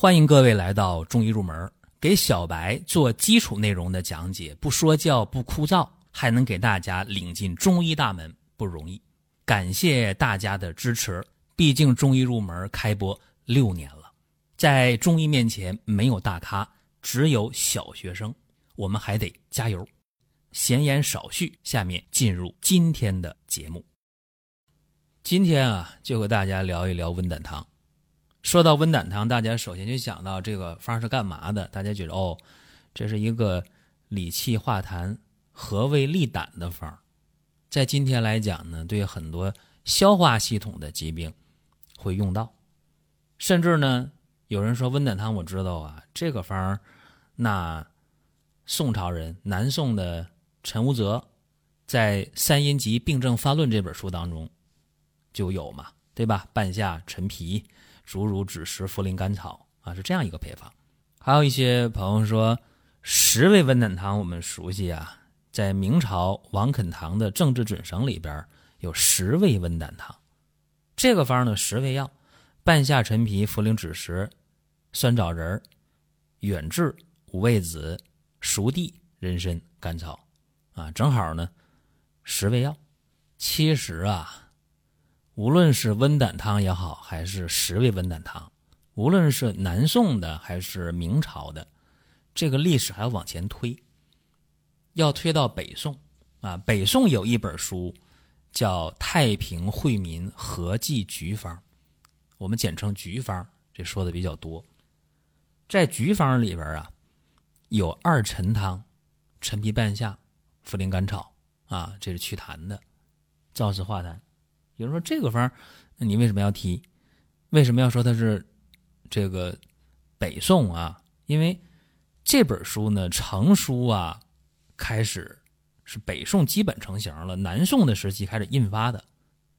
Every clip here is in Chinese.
欢迎各位来到中医入门，给小白做基础内容的讲解，不说教，不枯燥，还能给大家领进中医大门，不容易。感谢大家的支持，毕竟中医入门开播六年了，在中医面前没有大咖，只有小学生，我们还得加油。闲言少叙，下面进入今天的节目。今天啊，就和大家聊一聊温胆汤。说到温胆汤，大家首先就想到这个方是干嘛的？大家觉得哦，这是一个理气化痰、和胃利胆的方。在今天来讲呢，对很多消化系统的疾病会用到。甚至呢，有人说温胆汤，我知道啊，这个方那宋朝人南宋的陈无泽在《三阴集病症发论》这本书当中就有嘛，对吧？半夏、陈皮。竹茹、枳实、茯苓、甘草啊，是这样一个配方。还有一些朋友说，十味温胆汤我们熟悉啊，在明朝王肯堂的《政治准绳》里边有十味温胆汤。这个方呢，十味药：半夏、陈皮、茯苓、枳实、酸枣仁、远志、五味子、熟地、人参、甘草啊，正好呢，十味药。其实啊。无论是温胆汤也好，还是十味温胆汤，无论是南宋的还是明朝的，这个历史还要往前推，要推到北宋啊。北宋有一本书叫《太平惠民合剂局方》，我们简称局方，这说的比较多。在局方里边啊，有二陈汤，陈皮、半夏、茯苓、甘草啊，这是祛痰的，燥湿化痰。比如说这个方，那你为什么要提？为什么要说它是这个北宋啊？因为这本书呢成书啊，开始是北宋基本成型了，南宋的时期开始印发的，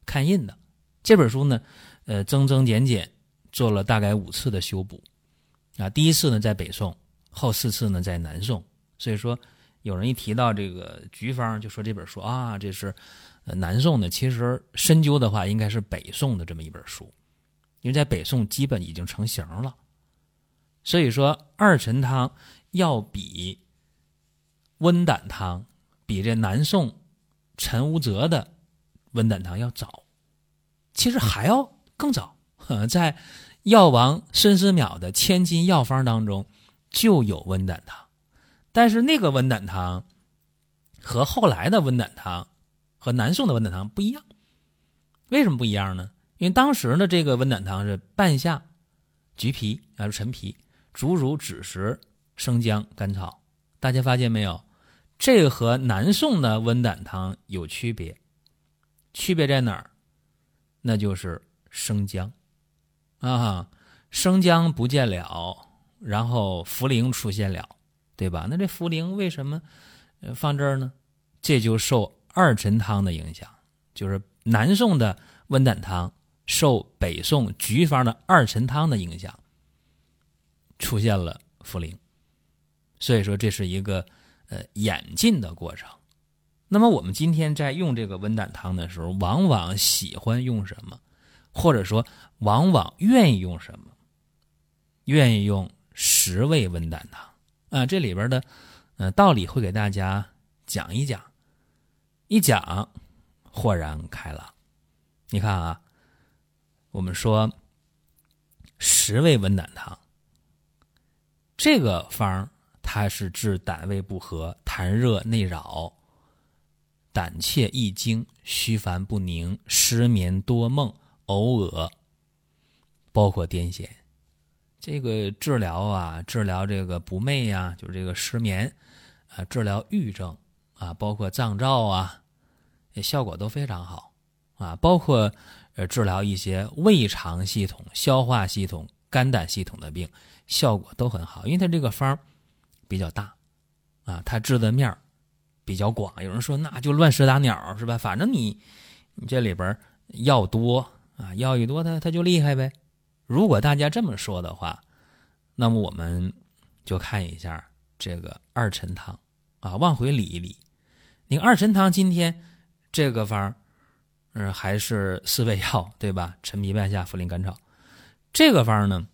看印的这本书呢，呃，增增减减做了大概五次的修补啊。第一次呢在北宋，后四次呢在南宋。所以说，有人一提到这个局方，就说这本书啊，这是。呃，南宋呢，其实深究的话，应该是北宋的这么一本书，因为在北宋基本已经成型了。所以说，二陈汤要比温胆汤，比这南宋陈无泽的温胆汤要早，其实还要更早。在药王孙思邈的千金药方当中就有温胆汤，但是那个温胆汤和后来的温胆汤。和南宋的温胆汤不一样，为什么不一样呢？因为当时呢，这个温胆汤是半夏、橘皮还是陈皮、竹茹、枳实、生姜、甘草。大家发现没有？这和南宋的温胆汤有区别，区别在哪儿？那就是生姜啊，生姜不见了，然后茯苓出现了，对吧？那这茯苓为什么放这儿呢？这就受。二陈汤的影响，就是南宋的温胆汤受北宋局方的二陈汤的影响，出现了茯苓，所以说这是一个呃演进的过程。那么我们今天在用这个温胆汤的时候，往往喜欢用什么，或者说往往愿意用什么？愿意用十味温胆汤啊，这里边的呃道理会给大家讲一讲。一讲，豁然开朗。你看啊，我们说十味温胆汤，这个方它是治胆胃不和、痰热内扰、胆怯易惊、虚烦不宁、失眠多梦、偶尔，包括癫痫。这个治疗啊，治疗这个不寐呀，就是这个失眠啊，治疗郁症啊，包括脏燥啊。效果都非常好，啊，包括呃治疗一些胃肠系统、消化系统、肝胆系统的病，效果都很好。因为它这个方比较大，啊，它治的面比较广。有人说那就乱石打鸟是吧？反正你你这里边药多啊，药一多它它就厉害呗。如果大家这么说的话，那么我们就看一下这个二陈汤啊，往回理一理。你二陈汤今天。这个方，嗯，还是四味药，对吧？陈皮、半夏、茯苓、甘草。这个方呢，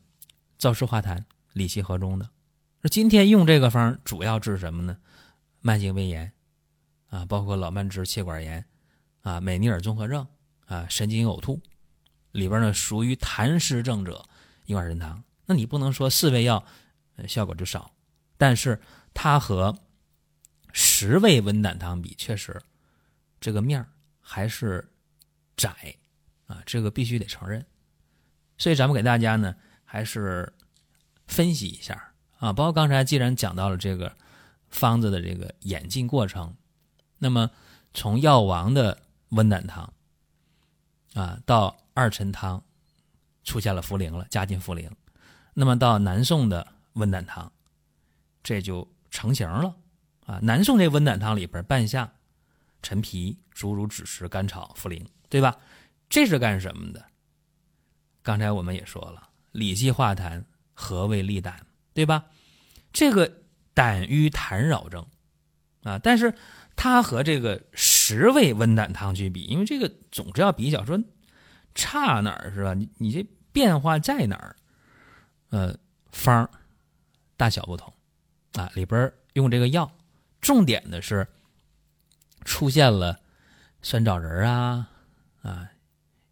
燥湿化痰、理气和中的。说今天用这个方主要治什么呢？慢性胃炎啊，包括老慢支、气管炎啊、美尼尔综合症啊、神经呕吐里边呢，属于痰湿症者用二陈汤。那你不能说四味药效果就少，但是它和十味温胆汤比，确实这个面还是窄啊，这个必须得承认。所以咱们给大家呢，还是分析一下啊，包括刚才既然讲到了这个方子的这个演进过程，那么从药王的温胆汤啊到二陈汤出现了茯苓了，加进茯苓，那么到南宋的温胆汤，这就成型了啊。南宋这温胆汤里边，半夏、陈皮、竹茹、枳实、甘草、茯苓，对吧？这是干什么的？刚才我们也说了，理气化痰，和胃利胆，对吧？这个胆瘀痰扰症啊，但是它和这个十味温胆汤去比，因为这个总是要比较，说差哪儿是吧？你你这变化在哪儿？呃，方大小不同啊，里边用这个药，重点的是出现了酸枣仁啊啊。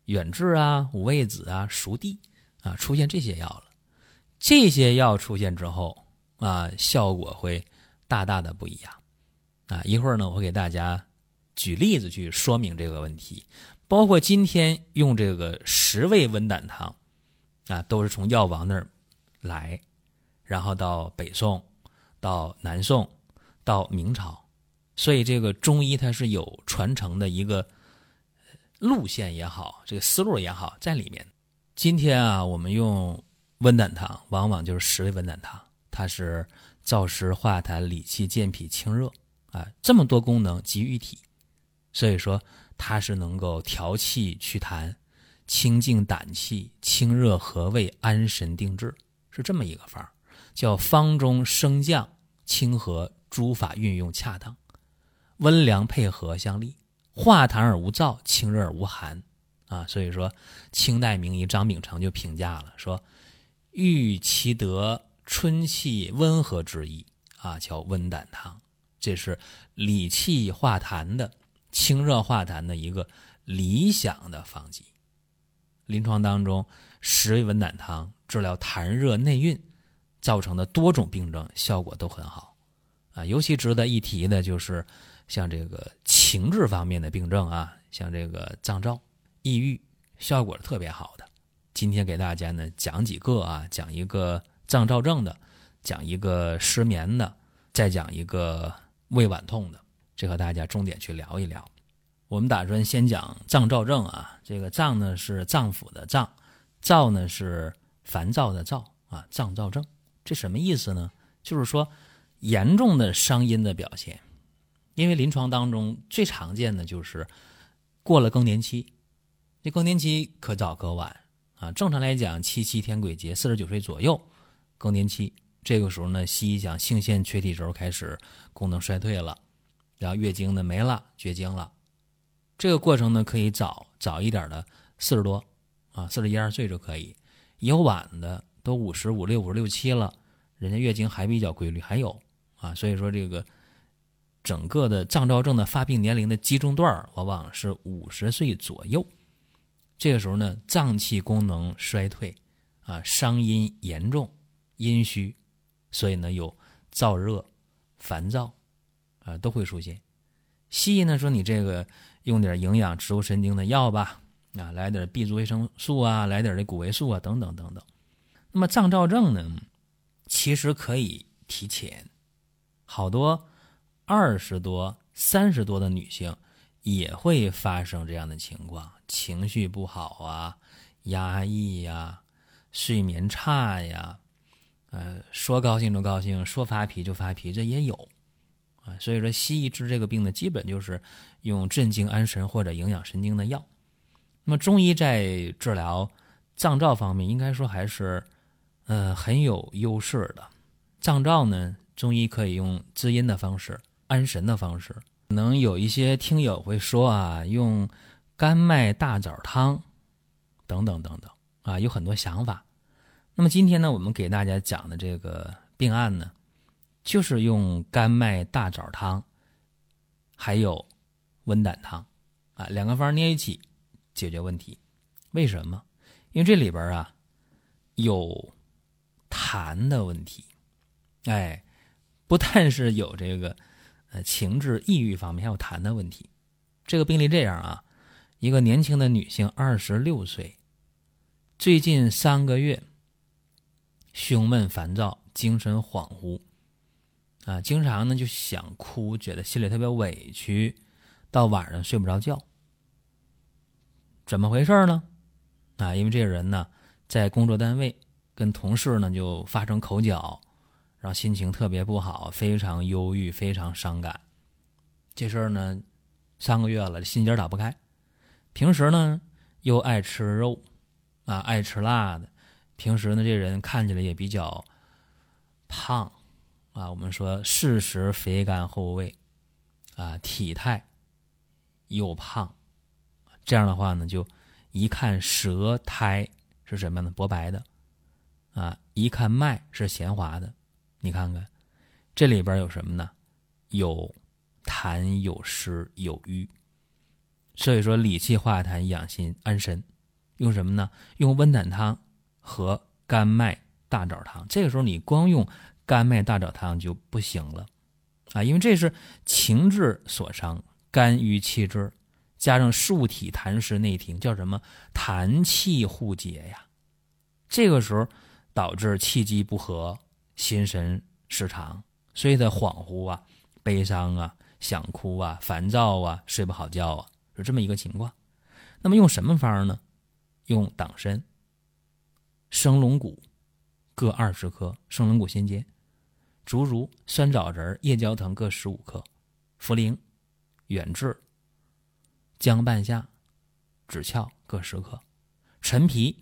远志啊、五味子啊、熟地啊，出现这些药了。这些药出现之后啊，效果会大大的不一样啊。一会儿呢，我会给大家举例子去说明这个问题。包括今天用这个十味温胆汤啊，都是从药王那儿来，然后到北宋、到南宋、到明朝，所以这个中医它是有传承的一个。路线也好，这个思路也好，在里面。今天啊，我们用温胆汤，往往就是十味温胆汤，它是燥湿化痰、理气健脾清热啊，这么多功能集于一体。所以说，它是能够调气祛痰、清静胆气、清热和胃、安神定志，是这么一个方。叫方中升降清和，诸法运用恰当，温凉配合相利。化痰而无燥，清热而无寒，啊，所以说清代名医张秉成就评价了，说欲其得春气温和之意，啊，叫温胆汤，这是理气化痰的、清热化痰的一个理想的方剂。临床当中，食温胆汤治疗痰热内蕴造成的多种病症效果都很好，啊，尤其值得一提的就是。像这个情志方面的病症啊，像这个脏燥、抑郁，效果是特别好的。今天给大家呢讲几个啊，讲一个脏燥症的，讲一个失眠的，再讲一个胃脘痛的，这和大家重点去聊一聊。我们打算先讲脏燥症啊，这个脏呢是脏腑的脏，燥呢是烦躁的躁啊，脏燥症这什么意思呢？就是说严重的伤阴的表现。因为临床当中最常见的就是过了更年期，这更年期可早可晚啊。正常来讲，七七天癸节，四十九岁左右更年期，这个时候呢，西医讲性腺垂体轴开始功能衰退了，然后月经呢没了，绝经了。这个过程呢可以早早一点的四十多啊，四十一二岁就可以；有晚的都五十五六、五十六七了，人家月经还比较规律，还有啊。所以说这个。整个的脏燥症的发病年龄的集中段往往是五十岁左右，这个时候呢，脏器功能衰退，啊，伤阴严重，阴虚，所以呢，有燥热、烦躁，啊，都会出现。西医呢说你这个用点营养植物神经的药吧，啊，来点 B 族维生素啊，来点这谷维素啊，等等等等。那么脏燥症呢，其实可以提前，好多。二十多、三十多的女性也会发生这样的情况，情绪不好啊，压抑呀，睡眠差呀，呃，说高兴就高兴，说发脾就发脾，这也有啊。所以说，西医治这个病呢，基本就是用镇静安神或者营养神经的药。那么中医在治疗脏燥方面，应该说还是呃很有优势的。脏燥呢，中医可以用滋阴的方式。安神的方式，可能有一些听友会说啊，用甘麦大枣汤，等等等等啊，有很多想法。那么今天呢，我们给大家讲的这个病案呢，就是用甘麦大枣汤，还有温胆汤啊两个方捏一起解决问题。为什么？因为这里边啊有痰的问题，哎，不但是有这个呃情志抑郁方面，还有痰的问题。这个病例这样啊，一个年轻的女性，二十六岁，最近三个月胸闷烦躁，精神恍惚，啊，经常呢就想哭，觉得心里特别委屈，到晚上睡不着觉。怎么回事呢？啊，因为这个人呢，在工作单位跟同事呢就发生口角，然后心情特别不好，非常忧郁，非常伤感。这事儿呢。三个月了，心结打不开。平时呢又爱吃肉，啊，爱吃辣的。平时呢这人看起来也比较胖，啊，我们说事实肥甘厚味，啊，体态又胖。这样的话呢，就一看舌苔是什么呢？薄白的，啊，一看脉是弦滑的。你看看这里边有什么呢？有。痰有湿有瘀，所以说理气化痰养心安神，用什么呢？用温胆汤和甘麦大枣汤。这个时候你光用甘麦大枣汤就不行了啊，因为这是情志所伤，肝郁气滞，加上数体痰湿内停，叫什么？痰气互结呀。这个时候导致气机不和，心神失常，所以他恍惚啊，悲伤啊。想哭啊，烦躁啊，睡不好觉啊，是这么一个情况。那么用什么方呢？用党参、生龙骨各二十克，生龙骨先煎；竹茹、酸枣仁、夜交藤各十五克；茯苓、远志、姜半夏、枳壳各十克；陈皮、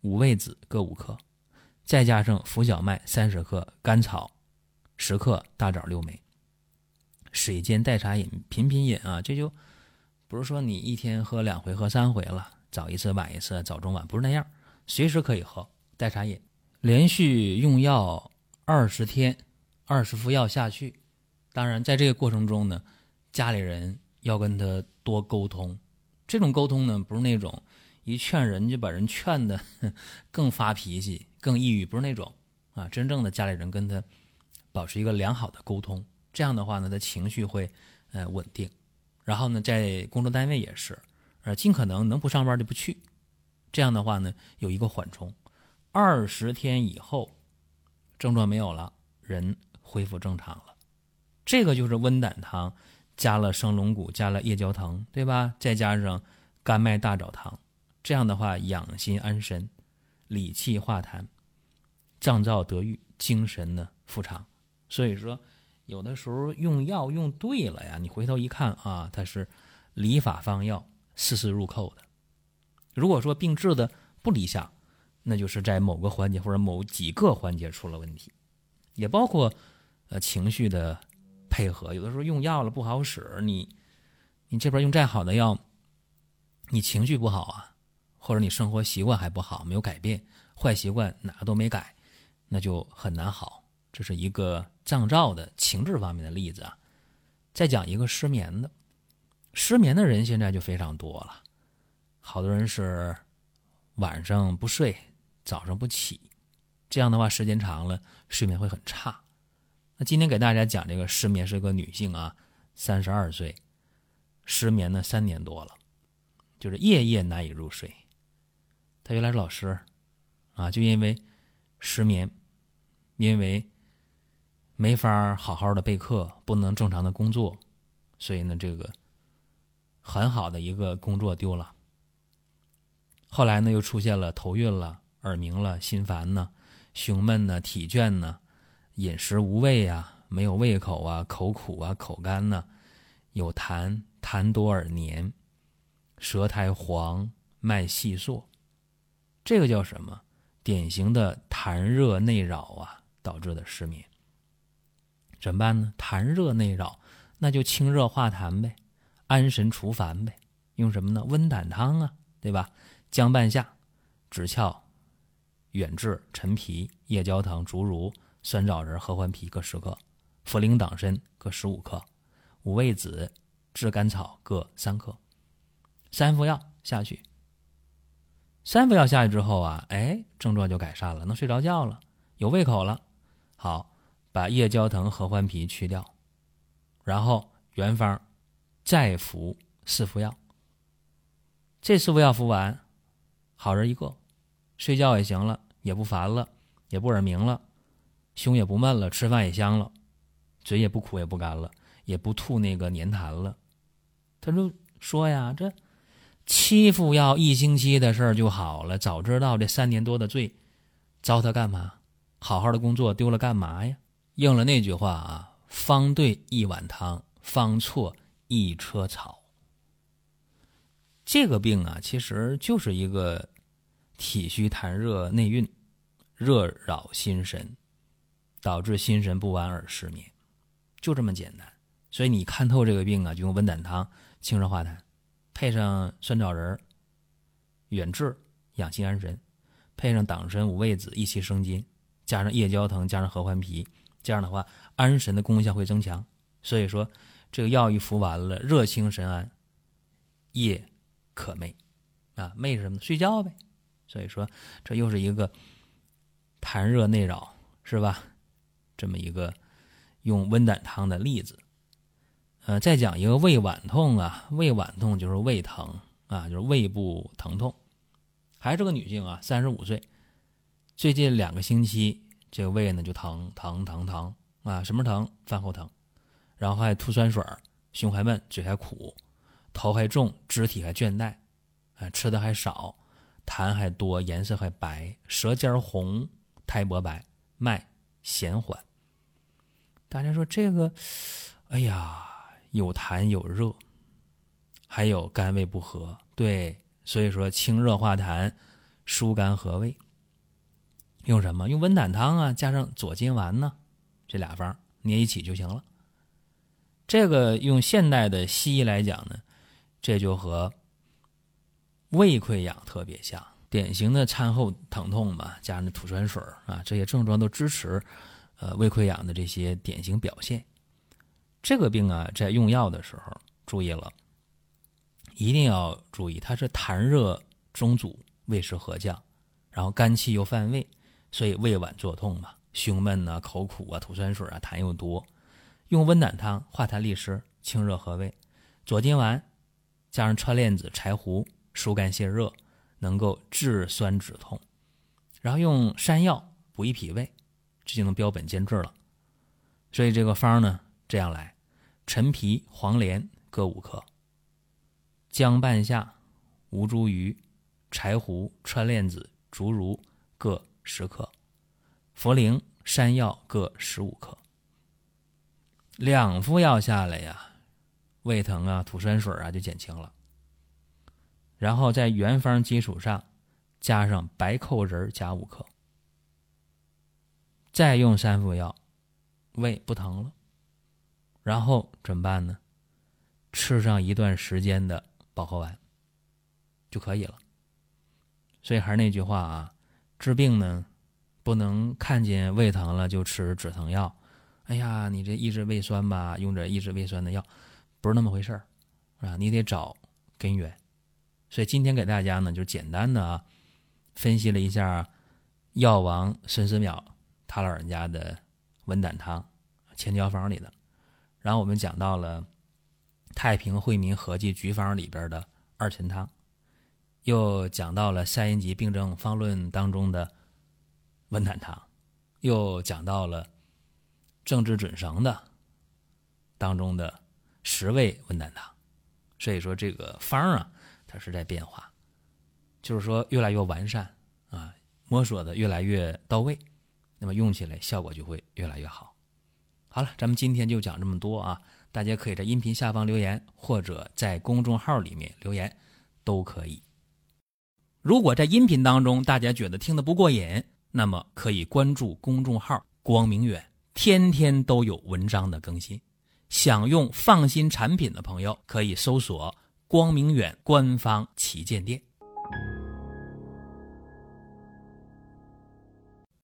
五味子各五克，再加上浮小麦三十克、甘草十克、大枣六枚。水煎代茶饮，频频饮啊，这就不是说你一天喝两回、喝三回了，早一次、晚一次，早中晚不是那样，随时可以喝代茶饮。连续用药二十天，二十副药下去，当然在这个过程中呢，家里人要跟他多沟通。这种沟通呢，不是那种一劝人就把人劝的 更发脾气、更抑郁，不是那种啊，真正的家里人跟他保持一个良好的沟通。这样的话呢，他情绪会呃稳定，然后呢，在工作单位也是，呃，尽可能能不上班就不去。这样的话呢，有一个缓冲，二十天以后症状没有了，人恢复正常了。这个就是温胆汤加了生龙骨，加了夜交藤，对吧？再加上甘麦大枣汤，这样的话养心安神，理气化痰，脏燥得愈，精神呢复常。所以说。有的时候用药用对了呀，你回头一看啊，它是理法方药，丝丝入扣的。如果说病治的不理想，那就是在某个环节或者某几个环节出了问题，也包括呃情绪的配合。有的时候用药了不好使，你你这边用再好的药，你情绪不好啊，或者你生活习惯还不好，没有改变，坏习惯哪个都没改，那就很难好。这是一个脏照的情志方面的例子啊，再讲一个失眠的，失眠的人现在就非常多了，好多人是晚上不睡，早上不起，这样的话时间长了睡眠会很差。那今天给大家讲这个失眠是个女性啊，三十二岁，失眠呢三年多了，就是夜夜难以入睡。他原来是老师啊，就因为失眠，因为。没法好好的备课，不能正常的工作，所以呢，这个很好的一个工作丢了。后来呢，又出现了头晕了、耳鸣了、心烦呢、胸闷呢、体倦呢、饮食无味啊、没有胃口啊、口苦啊、口干呢、有痰、痰多而黏、舌苔黄、脉细数，这个叫什么？典型的痰热内扰啊导致的失眠。怎么办呢？痰热内扰，那就清热化痰呗，安神除烦呗。用什么呢？温胆汤啊，对吧？姜半夏、枳壳、远志、陈皮、夜交藤、竹茹、酸枣仁、合欢皮各十克，茯苓、党参各十五克，五味子、炙甘草各三克，三副药下去。三副药下去之后啊，哎，症状就改善了，能睡着觉了，有胃口了。好，把夜交藤、合欢皮去掉，然后原方再服四副药。这四副药服完，好人一个，睡觉也行了，也不烦了，也不耳鸣了，胸也不闷了，吃饭也香了，嘴也不苦也不干了，也不吐那个粘痰了。他就说呀，这。欺负要一星期的事儿就好了。早知道这三年多的罪，糟蹋干嘛？好好的工作丢了干嘛呀？应了那句话啊：“方对一碗汤，方错一车草。”这个病啊，其实就是一个体虚痰热内蕴，热扰心神，导致心神不安而失眠，就这么简单。所以你看透这个病啊，就用温胆汤清热化痰。配上酸枣仁远志养心安神，配上党参五味子益气生津，加上夜交藤，加上合欢皮，这样的话安神的功效会增强。所以说，这个药一服完了，热清神安，夜可寐啊，寐是什么？睡觉呗。所以说，这又是一个痰热内扰是吧？这么一个用温胆汤的例子。呃，再讲一个胃脘痛啊，胃脘痛就是胃疼啊，就是胃部疼痛，还是个女性啊，三十五岁，最近两个星期这个胃呢就疼疼疼疼啊，什么疼？饭后疼，然后还吐酸水胸还闷，嘴还苦，头还重，肢体还倦怠，啊，吃的还少，痰还多，颜色还白，舌尖红，苔薄白，脉弦缓。大家说这个，哎呀。有痰有热，还有肝胃不和，对，所以说清热化痰、疏肝和胃，用什么？用温胆汤啊，加上左金丸呢，这俩方捏一起就行了。这个用现代的西医来讲呢，这就和胃溃疡特别像，典型的餐后疼痛嘛，加上吐酸水啊，这些症状都支持呃胃溃疡的这些典型表现。这个病啊，在用药的时候注意了，一定要注意，它是痰热中阻，胃湿合降，然后肝气又犯胃，所以胃脘作痛嘛，胸闷啊，口苦啊，吐酸水啊，痰又多。用温胆汤化痰利湿，清热和胃；左金丸加上川链子、柴胡，疏肝泄热，能够治酸止痛。然后用山药补益脾胃，这就能标本兼治了。所以这个方呢。这样来，陈皮、黄连各五克，姜半夏、吴茱萸、柴胡、川链子、竹茹各十克，茯苓、山药各十五克。两副药下来呀，胃疼啊、吐酸水啊就减轻了。然后在原方基础上加上白蔻仁加五克，再用三副药，胃不疼了。然后怎么办呢？吃上一段时间的保和丸就可以了。所以还是那句话啊，治病呢，不能看见胃疼了就吃止疼药。哎呀，你这抑制胃酸吧，用着抑制胃酸的药，不是那么回事儿啊！你得找根源。所以今天给大家呢，就简单的啊，分析了一下药王孙思邈他老人家的温胆汤千条方里的。然后我们讲到了《太平惠民合剂局方》里边的二陈汤，又讲到了《三阴疾病症方论》当中的温胆汤，又讲到了《政治准绳》的当中的十味温胆汤。所以说这个方啊，它是在变化，就是说越来越完善啊，摸索的越来越到位，那么用起来效果就会越来越好。好了，咱们今天就讲这么多啊！大家可以在音频下方留言，或者在公众号里面留言，都可以。如果在音频当中大家觉得听得不过瘾，那么可以关注公众号“光明远”，天天都有文章的更新。想用放心产品的朋友，可以搜索“光明远”官方旗舰店。